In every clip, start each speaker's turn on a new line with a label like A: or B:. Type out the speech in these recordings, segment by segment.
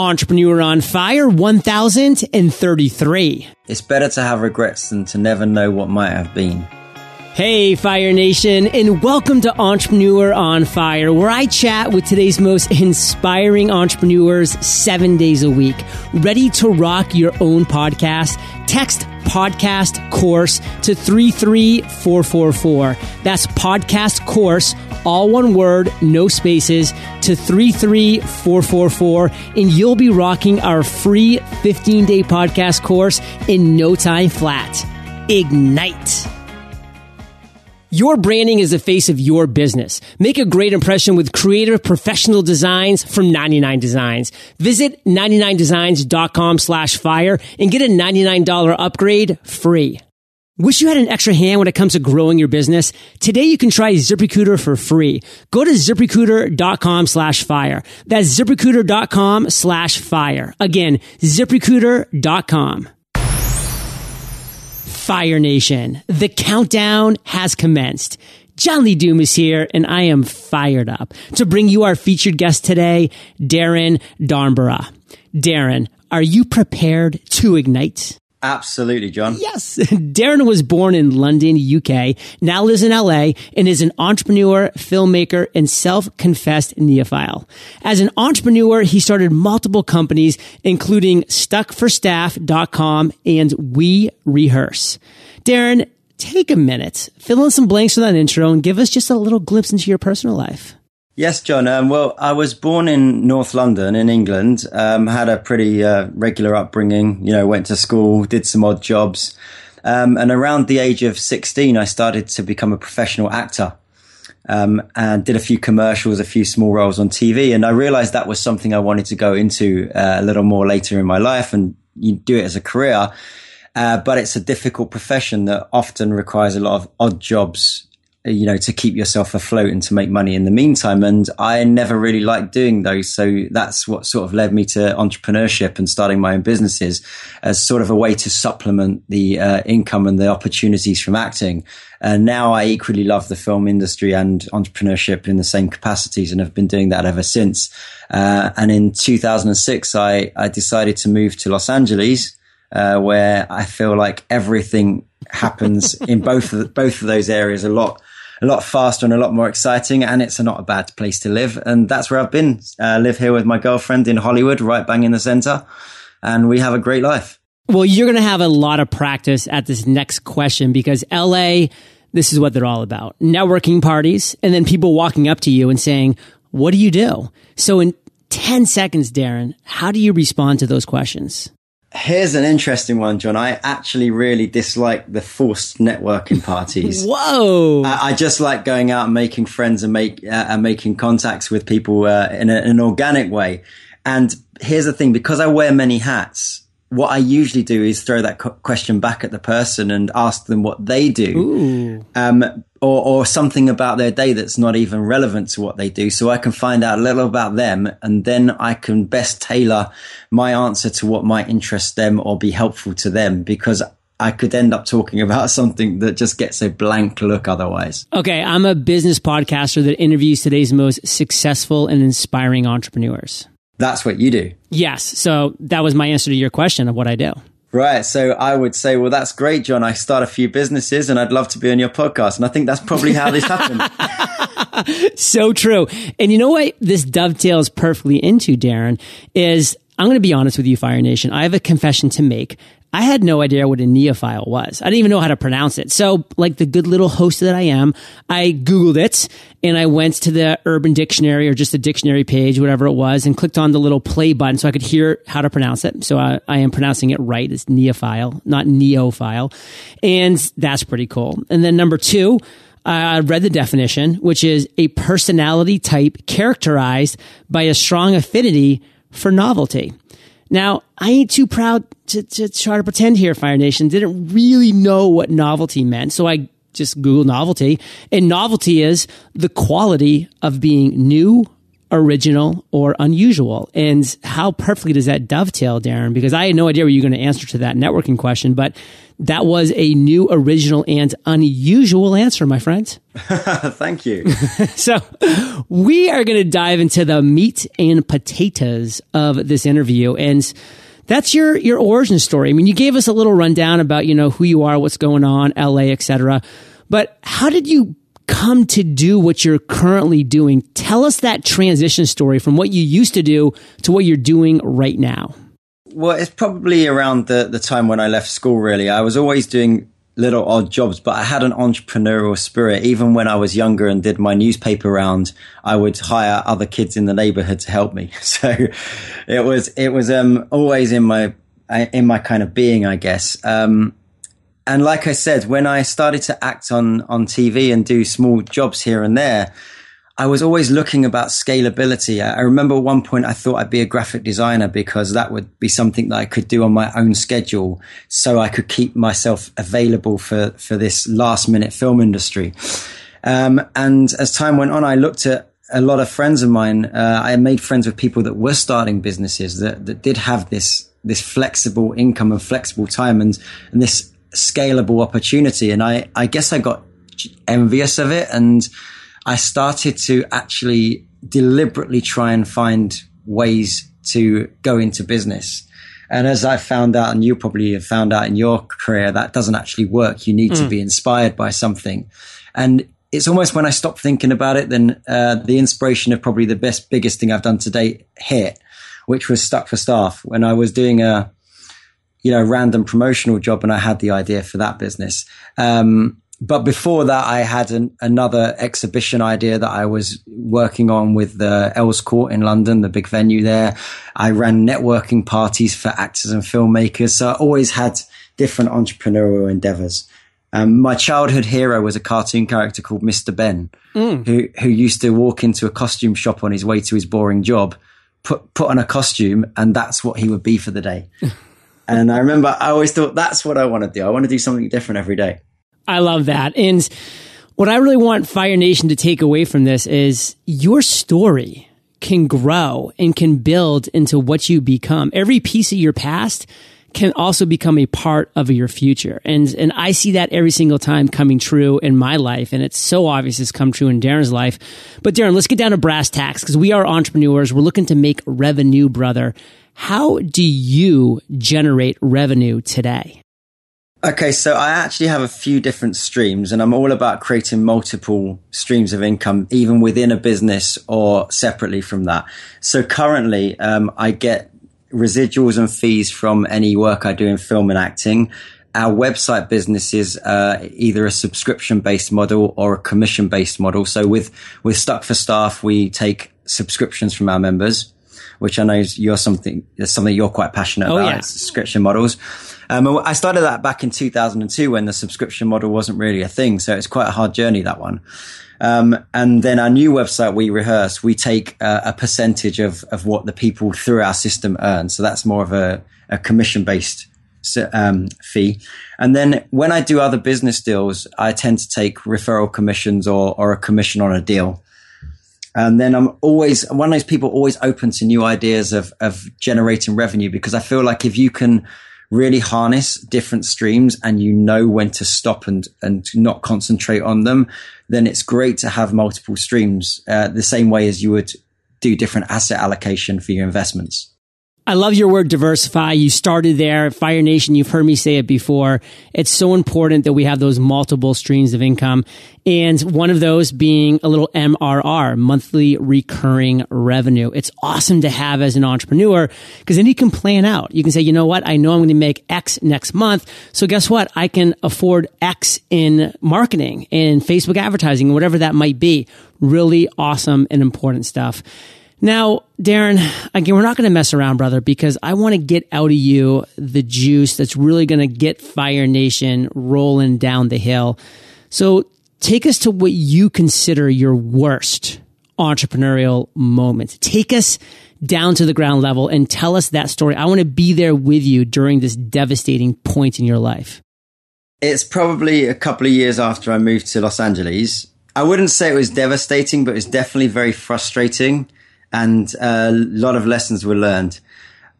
A: Entrepreneur on Fire 1033.
B: It's better to have regrets than to never know what might have been.
A: Hey, Fire Nation, and welcome to Entrepreneur on Fire, where I chat with today's most inspiring entrepreneurs seven days a week. Ready to rock your own podcast? Text podcast course to 33444. That's podcast course, all one word, no spaces, to 33444, and you'll be rocking our free 15 day podcast course in no time flat. Ignite. Your branding is the face of your business. Make a great impression with creative professional designs from 99 Designs. Visit 99designs.com slash fire and get a $99 upgrade free. Wish you had an extra hand when it comes to growing your business? Today you can try ZipRecruiter for free. Go to ziprecruiter.com slash fire. That's ziprecruiter.com slash fire. Again, ziprecruiter.com. Fire Nation. The countdown has commenced. John Lee Dumas is here, and I am fired up to bring you our featured guest today, Darren Darnborough. Darren, are you prepared to ignite?
B: Absolutely, John.
A: Yes. Darren was born in London, UK, now lives in LA, and is an entrepreneur, filmmaker, and self-confessed neophile. As an entrepreneur, he started multiple companies, including stuckforstaff.com and We Rehearse. Darren, take a minute, fill in some blanks for that intro, and give us just a little glimpse into your personal life.
B: Yes, John. Um, well, I was born in North London in England. Um, had a pretty uh, regular upbringing. You know, went to school, did some odd jobs, um, and around the age of sixteen, I started to become a professional actor. Um, and did a few commercials, a few small roles on TV, and I realized that was something I wanted to go into uh, a little more later in my life, and you do it as a career. Uh, but it's a difficult profession that often requires a lot of odd jobs you know, to keep yourself afloat and to make money in the meantime. And I never really liked doing those. So that's what sort of led me to entrepreneurship and starting my own businesses as sort of a way to supplement the uh, income and the opportunities from acting. And now I equally love the film industry and entrepreneurship in the same capacities and have been doing that ever since. Uh, and in 2006, I, I decided to move to Los Angeles. Uh, where I feel like everything happens in both of both of those areas a lot a lot faster and a lot more exciting. And it's not a bad place to live. And that's where I've been. Uh, live here with my girlfriend in Hollywood, right bang in the center. And we have a great life.
A: Well, you're going to have a lot of practice at this next question because LA, this is what they're all about. Networking parties and then people walking up to you and saying, what do you do? So in 10 seconds, Darren, how do you respond to those questions?
B: Here's an interesting one, John. I actually really dislike the forced networking parties.
A: Whoa!
B: I, I, just like going out and making friends and make uh, and making contacts with people uh, in, a, in an organic way. And here's the thing: because I wear many hats, what I usually do is throw that question back at the person and ask them what they do, um, or, or something about their day that's not even relevant to what they do. So I can find out a little about them and then I can best tailor my answer to what might interest them or be helpful to them because I could end up talking about something that just gets a blank look otherwise.
A: Okay. I'm a business podcaster that interviews today's most successful and inspiring entrepreneurs.
B: That's what you do.
A: Yes. So that was my answer to your question of what I do.
B: Right. So I would say, well, that's great, John. I start a few businesses and I'd love to be on your podcast. And I think that's probably how this happened.
A: so true. And you know what this dovetails perfectly into, Darren, is I'm going to be honest with you, Fire Nation. I have a confession to make. I had no idea what a neophile was. I didn't even know how to pronounce it. So, like the good little host that I am, I Googled it and I went to the Urban Dictionary or just the dictionary page, whatever it was, and clicked on the little play button so I could hear how to pronounce it. So I, I am pronouncing it right. It's neophile, not neophile. And that's pretty cool. And then number two, I read the definition, which is a personality type characterized by a strong affinity for novelty. Now, I ain't too proud to, to try to pretend here, Fire Nation. Didn't really know what novelty meant. So I just Googled novelty. And novelty is the quality of being new, original, or unusual? And how perfectly does that dovetail, Darren? Because I had no idea where you're going to answer to that networking question, but that was a new, original, and unusual answer, my friend.
B: Thank you.
A: so we are going to dive into the meat and potatoes of this interview. And that's your, your origin story. I mean, you gave us a little rundown about, you know, who you are, what's going on, LA, etc. But how did you come to do what you're currently doing? Tell us that transition story from what you used to do to what you're doing right now.
B: Well, it's probably around the, the time when I left school, really. I was always doing little odd jobs, but I had an entrepreneurial spirit. Even when I was younger and did my newspaper round, I would hire other kids in the neighborhood to help me. So it was, it was, um, always in my, in my kind of being, I guess. Um, and like I said, when I started to act on, on TV and do small jobs here and there, I was always looking about scalability. I remember at one point I thought I'd be a graphic designer because that would be something that I could do on my own schedule so I could keep myself available for, for this last minute film industry. Um, and as time went on, I looked at a lot of friends of mine. Uh, I made friends with people that were starting businesses that, that did have this, this flexible income and flexible time and, and this scalable opportunity. And I, I guess I got envious of it and I started to actually deliberately try and find ways to go into business. And as I found out, and you probably have found out in your career, that doesn't actually work. You need mm. to be inspired by something. And it's almost when I stopped thinking about it, then uh, the inspiration of probably the best, biggest thing I've done to date hit, which was Stuck for Staff. When I was doing a, you know, random promotional job and I had the idea for that business. Um, but before that, I had an, another exhibition idea that I was working on with the Earls Court in London, the big venue there. I ran networking parties for actors and filmmakers. So I always had different entrepreneurial endeavors. Um, my childhood hero was a cartoon character called Mr. Ben, mm. who, who used to walk into a costume shop on his way to his boring job, put, put on a costume, and that's what he would be for the day. and I remember I always thought that's what I want to do. I want to do something different every day.
A: I love that. And what I really want Fire Nation to take away from this is your story can grow and can build into what you become. Every piece of your past can also become a part of your future. And, and I see that every single time coming true in my life. And it's so obvious it's come true in Darren's life. But Darren, let's get down to brass tacks because we are entrepreneurs. We're looking to make revenue, brother. How do you generate revenue today?
B: Okay, so I actually have a few different streams and I'm all about creating multiple streams of income, even within a business or separately from that. So currently, um, I get residuals and fees from any work I do in film and acting. Our website business is uh, either a subscription based model or a commission based model. So with, with Stuck for Staff, we take subscriptions from our members, which I know is you're something, something you're quite passionate oh, about, yeah. subscription models. Um, I started that back in 2002 when the subscription model wasn't really a thing. So it's quite a hard journey, that one. Um, and then our new website, We Rehearse, we take uh, a percentage of, of what the people through our system earn. So that's more of a, a commission based um, fee. And then when I do other business deals, I tend to take referral commissions or, or a commission on a deal. And then I'm always one of those people always open to new ideas of, of generating revenue because I feel like if you can really harness different streams and you know when to stop and, and not concentrate on them, then it's great to have multiple streams, uh, the same way as you would do different asset allocation for your investments.
A: I love your word diversify. You started there. Fire Nation, you've heard me say it before. It's so important that we have those multiple streams of income. And one of those being a little MRR, monthly recurring revenue. It's awesome to have as an entrepreneur because then you can plan out. You can say, you know what? I know I'm going to make X next month. So guess what? I can afford X in marketing and Facebook advertising, whatever that might be. Really awesome and important stuff. Now, Darren, again, we're not going to mess around, brother, because I want to get out of you the juice that's really going to get Fire Nation rolling down the hill. So take us to what you consider your worst entrepreneurial moment. Take us down to the ground level and tell us that story. I want to be there with you during this devastating point in your life.
B: It's probably a couple of years after I moved to Los Angeles. I wouldn't say it was devastating, but it's definitely very frustrating and a lot of lessons were learned.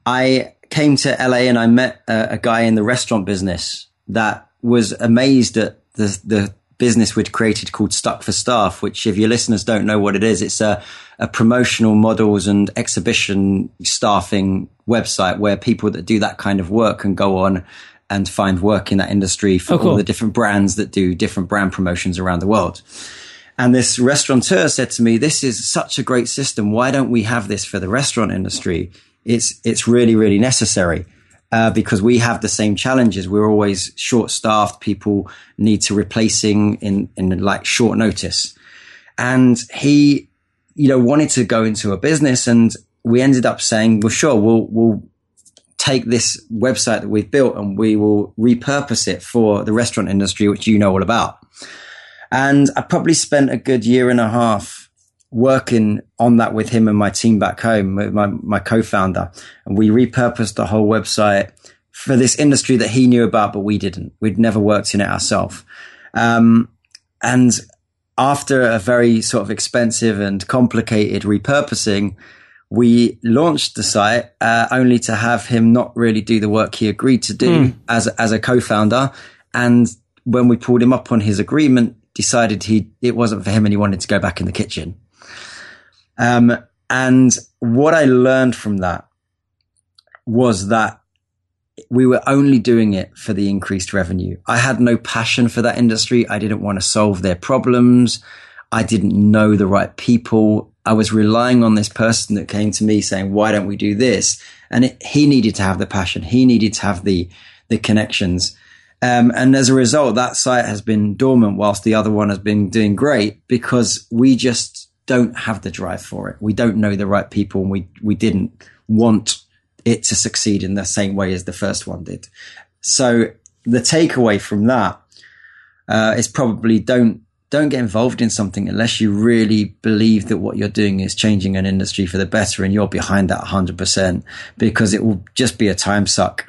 B: I came to LA and I met a, a guy in the restaurant business that was amazed at the, the business we'd created called Stuck for Staff, which if your listeners don't know what it is, it's a, a promotional models and exhibition staffing website where people that do that kind of work can go on and find work in that industry for oh, cool. all the different brands that do different brand promotions around the world. And this restaurateur said to me, this is such a great system. Why don't we have this for the restaurant industry? It's, it's really, really necessary. Uh, because we have the same challenges. We're always short staffed. People need to replacing in, in like short notice. And he, you know, wanted to go into a business and we ended up saying, well, sure, we'll, we'll take this website that we've built and we will repurpose it for the restaurant industry, which you know all about. And I probably spent a good year and a half working on that with him and my team back home, my, my co-founder. And we repurposed the whole website for this industry that he knew about, but we didn't. We'd never worked in it ourselves. Um, and after a very sort of expensive and complicated repurposing, we launched the site uh, only to have him not really do the work he agreed to do mm. as as a co-founder. And when we pulled him up on his agreement, decided he it wasn't for him and he wanted to go back in the kitchen. Um, and what I learned from that was that we were only doing it for the increased revenue. I had no passion for that industry. I didn't want to solve their problems. I didn't know the right people. I was relying on this person that came to me saying, why don't we do this? And it, he needed to have the passion. He needed to have the, the connections. Um, and as a result, that site has been dormant whilst the other one has been doing great because we just don't have the drive for it. We don't know the right people and we, we didn't want it to succeed in the same way as the first one did. So the takeaway from that uh, is probably don't don't get involved in something unless you really believe that what you're doing is changing an industry for the better and you're behind that 100% because it will just be a time suck.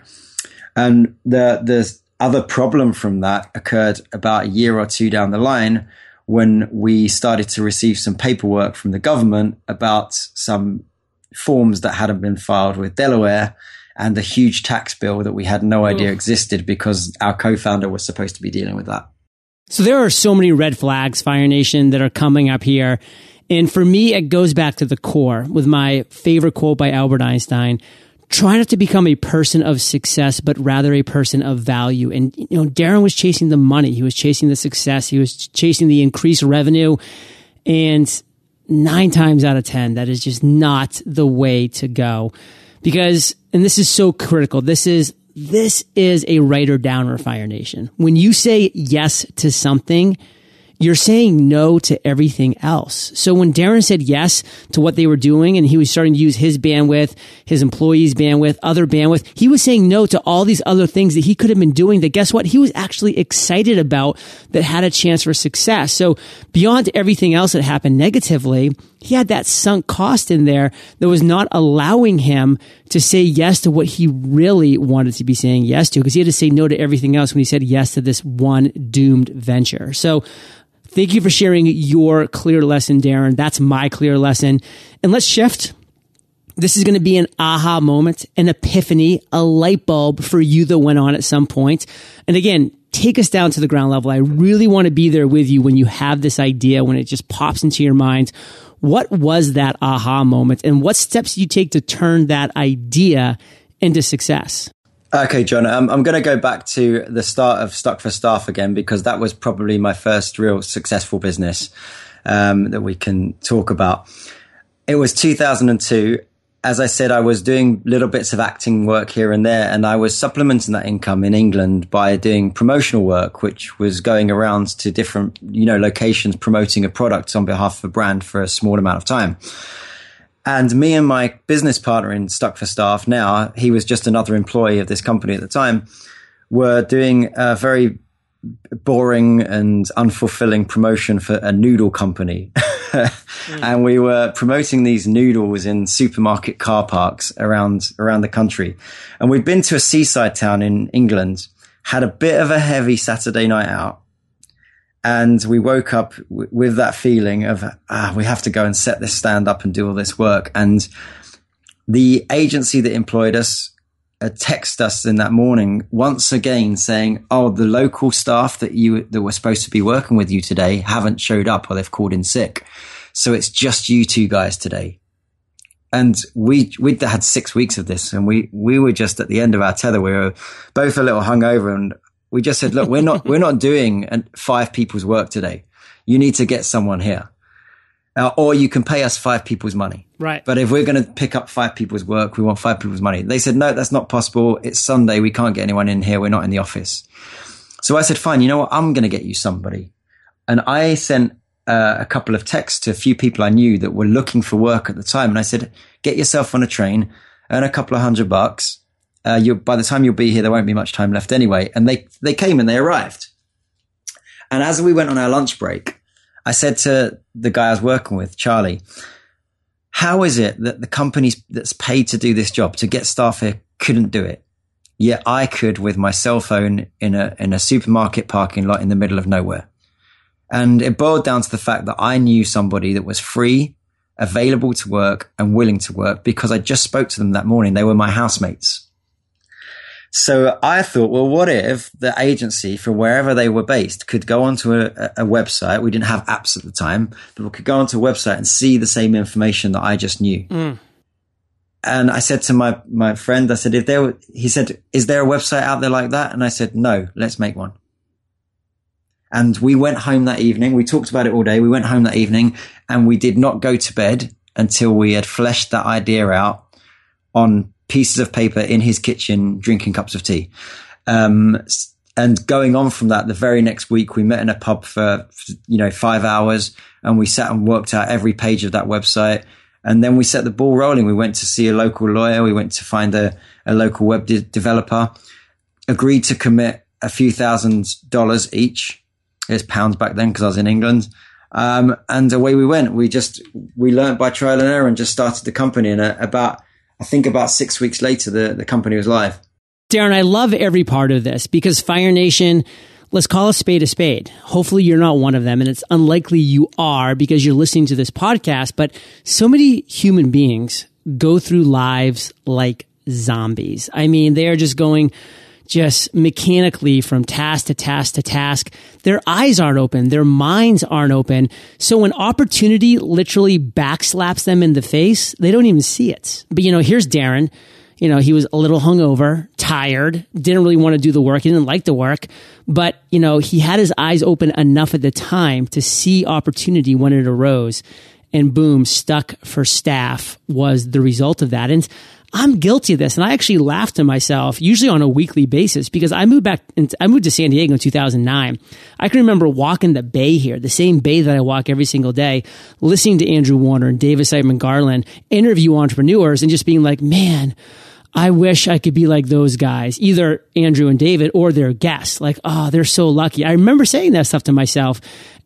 B: And the the other problem from that occurred about a year or two down the line when we started to receive some paperwork from the government about some forms that hadn't been filed with Delaware and a huge tax bill that we had no idea existed because our co-founder was supposed to be dealing with that.
A: So there are so many red flags, Fire Nation, that are coming up here. And for me, it goes back to the core with my favorite quote by Albert Einstein try not to become a person of success, but rather a person of value. And, you know, Darren was chasing the money. He was chasing the success. He was chasing the increased revenue. And nine times out of 10, that is just not the way to go. Because, and this is so critical. This is, this is a writer downer Fire Nation. When you say yes to something, you're saying no to everything else. So when Darren said yes to what they were doing and he was starting to use his bandwidth, his employees' bandwidth, other bandwidth, he was saying no to all these other things that he could have been doing that guess what? He was actually excited about that had a chance for success. So beyond everything else that happened negatively, he had that sunk cost in there that was not allowing him to say yes to what he really wanted to be saying yes to because he had to say no to everything else when he said yes to this one doomed venture. So Thank you for sharing your clear lesson, Darren. That's my clear lesson. And let's shift. This is going to be an aha moment, an epiphany, a light bulb for you that went on at some point. And again, take us down to the ground level. I really want to be there with you when you have this idea, when it just pops into your mind. What was that aha moment and what steps you take to turn that idea into success?
B: Okay, John, um, I'm going to go back to the start of Stuck for Staff again because that was probably my first real successful business um, that we can talk about. It was 2002. As I said, I was doing little bits of acting work here and there, and I was supplementing that income in England by doing promotional work, which was going around to different, you know, locations promoting a product on behalf of a brand for a small amount of time. And me and my business partner in Stuck for Staff now, he was just another employee of this company at the time, were doing a very boring and unfulfilling promotion for a noodle company. mm. And we were promoting these noodles in supermarket car parks around, around the country. And we'd been to a seaside town in England, had a bit of a heavy Saturday night out And we woke up w- with that feeling of, ah, we have to go and set this stand up and do all this work. And the agency that employed us uh, texted us in that morning once again saying, "Oh, the local staff that you that were supposed to be working with you today haven't showed up, or they've called in sick, so it's just you two guys today." And we we had six weeks of this, and we we were just at the end of our tether. We were both a little hungover, and we just said, "Look, we're not we're not doing five people's work today. You need to get someone here." Uh, or you can pay us five people's money.
A: Right.
B: But if we're going to pick up five people's work, we want five people's money. They said, no, that's not possible. It's Sunday. We can't get anyone in here. We're not in the office. So I said, fine, you know what? I'm going to get you somebody. And I sent uh, a couple of texts to a few people I knew that were looking for work at the time. And I said, get yourself on a train, earn a couple of hundred bucks. Uh, you by the time you'll be here, there won't be much time left anyway. And they, they came and they arrived. And as we went on our lunch break, I said to the guy I was working with, Charlie, how is it that the company that's paid to do this job to get staff here couldn't do it? Yet I could with my cell phone in a, in a supermarket parking lot in the middle of nowhere. And it boiled down to the fact that I knew somebody that was free, available to work and willing to work because I just spoke to them that morning. They were my housemates. So I thought, well, what if the agency from wherever they were based could go onto a, a, website? We didn't have apps at the time, but we could go onto a website and see the same information that I just knew. Mm. And I said to my, my friend, I said, if there were, he said, is there a website out there like that? And I said, no, let's make one. And we went home that evening. We talked about it all day. We went home that evening and we did not go to bed until we had fleshed that idea out on pieces of paper in his kitchen, drinking cups of tea. Um, and going on from that, the very next week, we met in a pub for, you know, five hours and we sat and worked out every page of that website. And then we set the ball rolling. We went to see a local lawyer. We went to find a, a local web de- developer, agreed to commit a few thousand dollars each. It's pounds back then because I was in England. Um, and away we went. We just, we learned by trial and error and just started the company. And uh, about I think about six weeks later, the, the company was live.
A: Darren, I love every part of this because Fire Nation, let's call a spade a spade. Hopefully you're not one of them and it's unlikely you are because you're listening to this podcast, but so many human beings go through lives like zombies. I mean, they are just going just mechanically from task to task to task. Their eyes aren't open. Their minds aren't open. So when opportunity literally backslaps them in the face, they don't even see it. But you know, here's Darren. You know, he was a little hungover, tired, didn't really want to do the work. He didn't like the work, but you know, he had his eyes open enough at the time to see opportunity when it arose and boom, stuck for staff was the result of that. And I'm guilty of this. And I actually laugh to myself, usually on a weekly basis, because I moved back, into, I moved to San Diego in 2009. I can remember walking the bay here, the same bay that I walk every single day, listening to Andrew Warner and David Siteman Garland interview entrepreneurs and just being like, man, I wish I could be like those guys, either Andrew and David or their guests. Like, oh, they're so lucky. I remember saying that stuff to myself.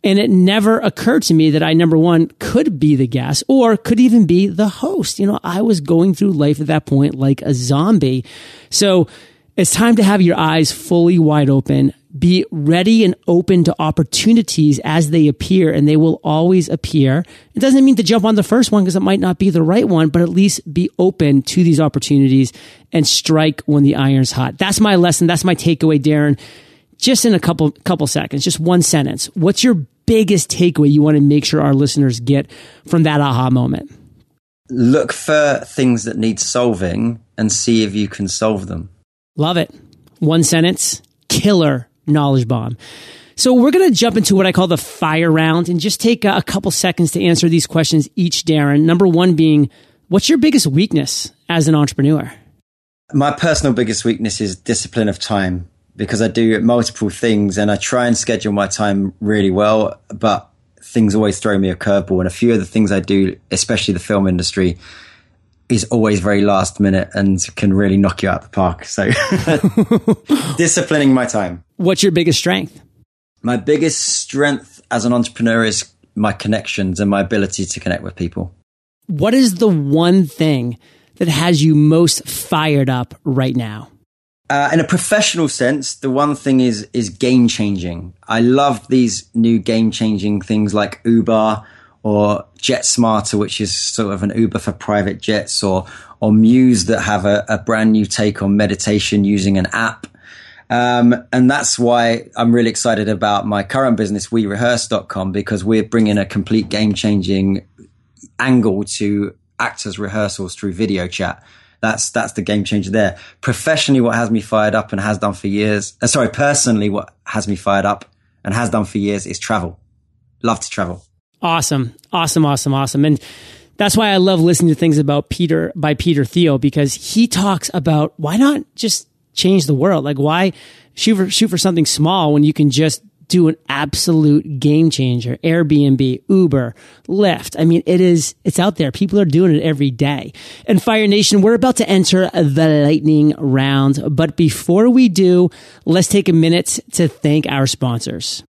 A: And it never occurred to me that I, number one, could be the guest or could even be the host. You know, I was going through life at that point like a zombie. So it's time to have your eyes fully wide open. Be ready and open to opportunities as they appear, and they will always appear. It doesn't mean to jump on the first one because it might not be the right one, but at least be open to these opportunities and strike when the iron's hot. That's my lesson. That's my takeaway, Darren. Just in a couple couple seconds, just one sentence. What's your biggest takeaway you want to make sure our listeners get from that aha moment?
B: Look for things that need solving and see if you can solve them.
A: Love it. One sentence, killer knowledge bomb. So we're going to jump into what I call the fire round and just take a couple seconds to answer these questions each, Darren. Number one being, what's your biggest weakness as an entrepreneur?
B: My personal biggest weakness is discipline of time because I do multiple things and I try and schedule my time really well, but things always throw me a curveball. And a few of the things I do, especially the film industry, is always very last minute and can really knock you out the park. So disciplining my time.
A: What's your biggest strength?
B: My biggest strength as an entrepreneur is my connections and my ability to connect with people.
A: What is the one thing that has you most fired up right now?
B: Uh, in a professional sense, the one thing is is game changing. I love these new game changing things like Uber or JetSmarter, which is sort of an Uber for private jets, or or Muse that have a, a brand new take on meditation using an app. Um, and that's why I'm really excited about my current business, werehearse.com, because we're bringing a complete game changing angle to actors rehearsals through video chat. That's, that's the game changer there. Professionally, what has me fired up and has done for years, uh, sorry, personally, what has me fired up and has done for years is travel. Love to travel.
A: Awesome. Awesome. Awesome. Awesome. And that's why I love listening to things about Peter by Peter Thiel because he talks about why not just change the world? Like why shoot for, shoot for something small when you can just do an absolute game changer. Airbnb, Uber, Lyft. I mean, it is, it's out there. People are doing it every day. And Fire Nation, we're about to enter the lightning round. But before we do, let's take a minute to thank our sponsors.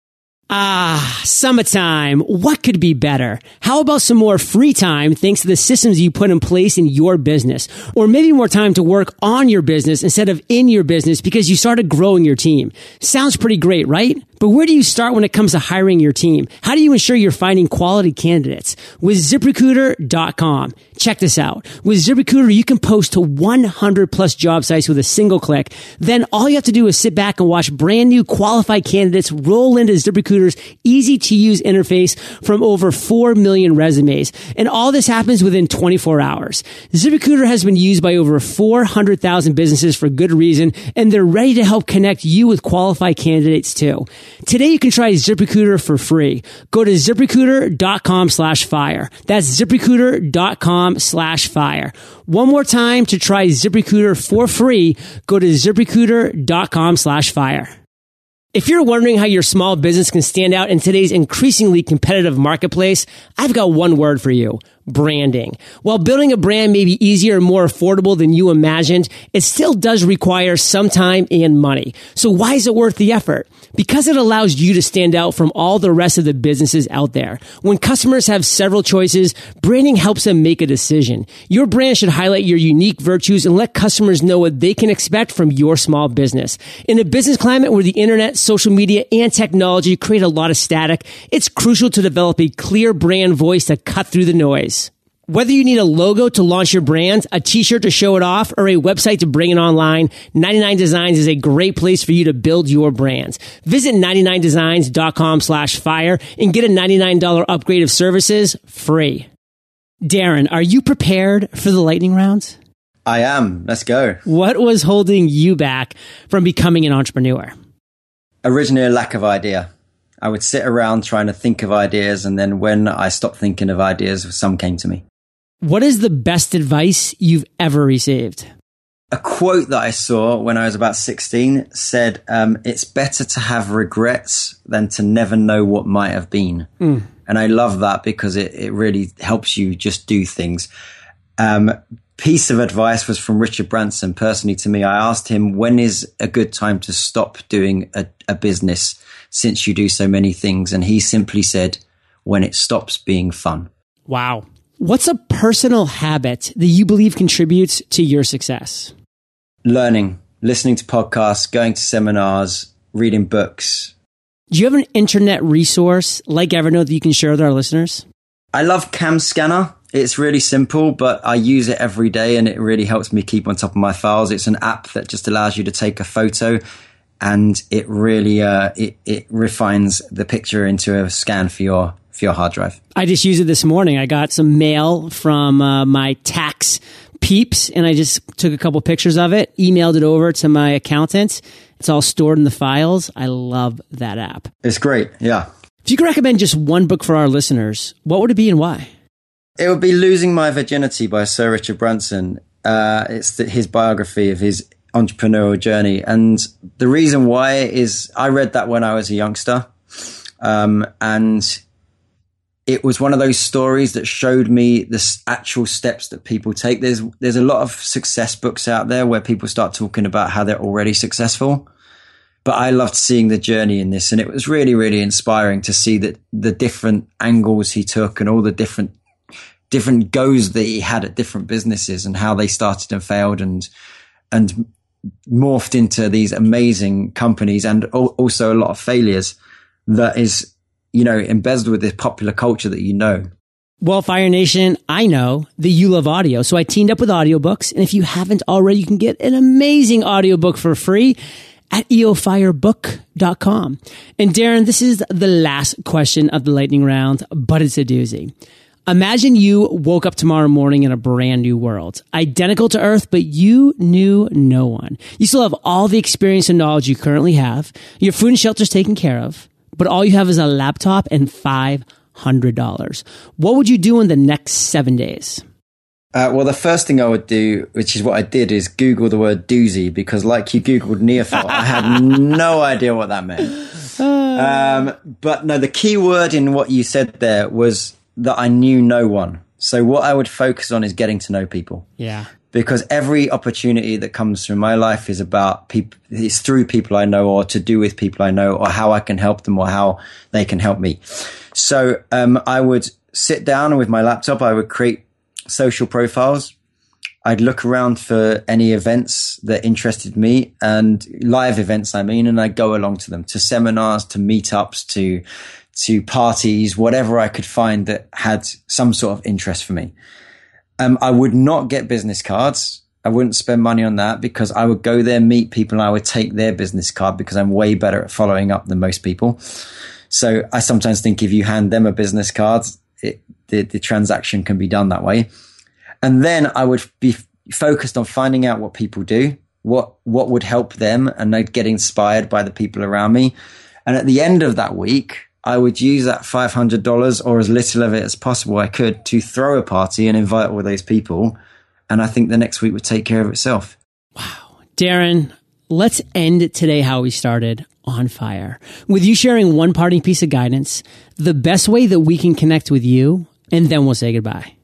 A: Ah, summertime. What could be better? How about some more free time thanks to the systems you put in place in your business? Or maybe more time to work on your business instead of in your business because you started growing your team. Sounds pretty great, right? But where do you start when it comes to hiring your team? How do you ensure you're finding quality candidates? With ziprecruiter.com. Check this out. With ZipRecruiter, you can post to 100 plus job sites with a single click. Then all you have to do is sit back and watch brand new qualified candidates roll into ZipRecruiter's easy to use interface from over 4 million resumes. And all this happens within 24 hours. ZipRecruiter has been used by over 400,000 businesses for good reason, and they're ready to help connect you with qualified candidates too. Today you can try ZipRecruiter for free. Go to ziprecruiter.com slash fire. That's ziprecruiter.com slash fire. One more time to try ZipRecruiter for free. Go to ziprecruiter.com slash fire. If you're wondering how your small business can stand out in today's increasingly competitive marketplace, I've got one word for you branding. While building a brand may be easier and more affordable than you imagined, it still does require some time and money. So why is it worth the effort? Because it allows you to stand out from all the rest of the businesses out there. When customers have several choices, branding helps them make a decision. Your brand should highlight your unique virtues and let customers know what they can expect from your small business. In a business climate where the internet, social media, and technology create a lot of static, it's crucial to develop a clear brand voice to cut through the noise. Whether you need a logo to launch your brand, a t-shirt to show it off, or a website to bring it online, 99 Designs is a great place for you to build your brands. Visit 99designs.com slash fire and get a $99 upgrade of services free. Darren, are you prepared for the lightning round?
B: I am. Let's go.
A: What was holding you back from becoming an entrepreneur?
B: Originally, a lack of idea. I would sit around trying to think of ideas, and then when I stopped thinking of ideas, some came to me.
A: What is the best advice you've ever received?
B: A quote that I saw when I was about 16 said, um, It's better to have regrets than to never know what might have been. Mm. And I love that because it, it really helps you just do things. Um, piece of advice was from Richard Branson personally to me. I asked him, When is a good time to stop doing a, a business since you do so many things? And he simply said, When it stops being fun.
A: Wow. What's a personal habit that you believe contributes to your success?
B: Learning, listening to podcasts, going to seminars, reading books.
A: Do you have an internet resource like Evernote that you can share with our listeners?
B: I love CamScanner. It's really simple, but I use it every day and it really helps me keep on top of my files. It's an app that just allows you to take a photo and it really uh, it, it refines the picture into a scan for your for your hard drive.
A: I just used it this morning. I got some mail from uh, my tax peeps and I just took a couple pictures of it, emailed it over to my accountant. It's all stored in the files. I love that app.
B: It's great. Yeah.
A: If you could recommend just one book for our listeners, what would it be and why?
B: It would be Losing My Virginity by Sir Richard Branson. Uh, it's the, his biography of his entrepreneurial journey. And the reason why is I read that when I was a youngster. Um, and it was one of those stories that showed me the actual steps that people take. There's there's a lot of success books out there where people start talking about how they're already successful. But I loved seeing the journey in this, and it was really, really inspiring to see that the different angles he took and all the different different goes that he had at different businesses and how they started and failed and and morphed into these amazing companies and also a lot of failures that is, you know, embedded with this popular culture that you know.
A: Well, Fire Nation, I know that you love audio. So I teamed up with audiobooks. And if you haven't already, you can get an amazing audiobook for free at eofirebook.com. And Darren, this is the last question of the lightning round, but it's a doozy. Imagine you woke up tomorrow morning in a brand new world, identical to Earth, but you knew no one. You still have all the experience and knowledge you currently have. Your food and shelter is taken care of, but all you have is a laptop and $500. What would you do in the next seven days?
B: Uh, well, the first thing I would do, which is what I did, is Google the word doozy because, like you Googled Neophyte, I had no idea what that meant. Um, but no, the key word in what you said there was that I knew no one. So what I would focus on is getting to know people.
A: Yeah.
B: Because every opportunity that comes through my life is about people, it's through people I know or to do with people I know or how I can help them or how they can help me. So, um, I would sit down with my laptop. I would create social profiles. I'd look around for any events that interested me and live events, I mean, and I'd go along to them, to seminars, to meetups, to to parties, whatever I could find that had some sort of interest for me. Um, I would not get business cards. I wouldn't spend money on that because I would go there, meet people, and I would take their business card because I'm way better at following up than most people. So I sometimes think if you hand them a business card, it, the, the transaction can be done that way. And then I would be focused on finding out what people do, what, what would help them, and I'd get inspired by the people around me. And at the end of that week, I would use that $500 or as little of it as possible I could to throw a party and invite all those people. And I think the next week would take care of itself.
A: Wow. Darren, let's end today how we started on fire with you sharing one parting piece of guidance, the best way that we can connect with you, and then we'll say goodbye.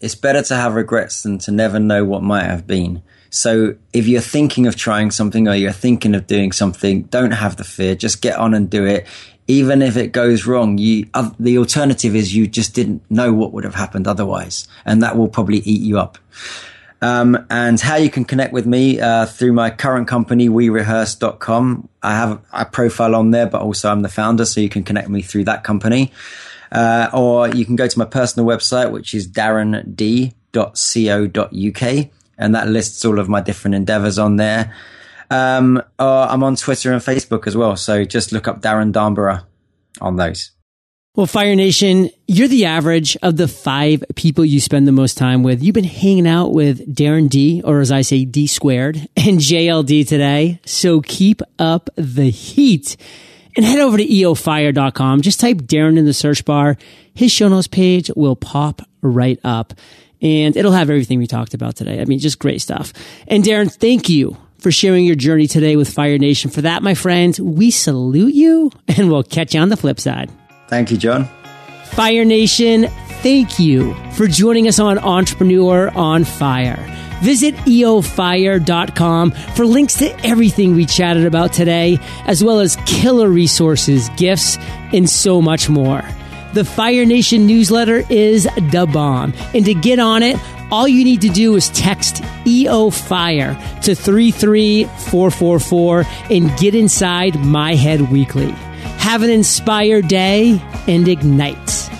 B: It's better to have regrets than to never know what might have been. So if you're thinking of trying something or you're thinking of doing something, don't have the fear. Just get on and do it even if it goes wrong, you, uh, the alternative is you just didn't know what would have happened otherwise. And that will probably eat you up. Um, and how you can connect with me, uh, through my current company, werehearse.com. I have a profile on there, but also I'm the founder. So you can connect me through that company. Uh, or you can go to my personal website, which is darrend.co.uk. And that lists all of my different endeavors on there. Um, uh, I'm on Twitter and Facebook as well. So just look up Darren Darnborough on those.
A: Well, Fire Nation, you're the average of the five people you spend the most time with. You've been hanging out with Darren D, or as I say, D squared, and JLD today. So keep up the heat and head over to eofire.com. Just type Darren in the search bar. His show notes page will pop right up and it'll have everything we talked about today. I mean, just great stuff. And Darren, thank you for sharing your journey today with Fire Nation. For that, my friends, we salute you and we'll catch you on the flip side.
B: Thank you, John.
A: Fire Nation, thank you for joining us on Entrepreneur on Fire. Visit eofire.com for links to everything we chatted about today, as well as killer resources, gifts, and so much more. The Fire Nation newsletter is the bomb. And to get on it, all you need to do is text EO Fire to 33444 and get inside my head weekly. Have an inspired day and ignite.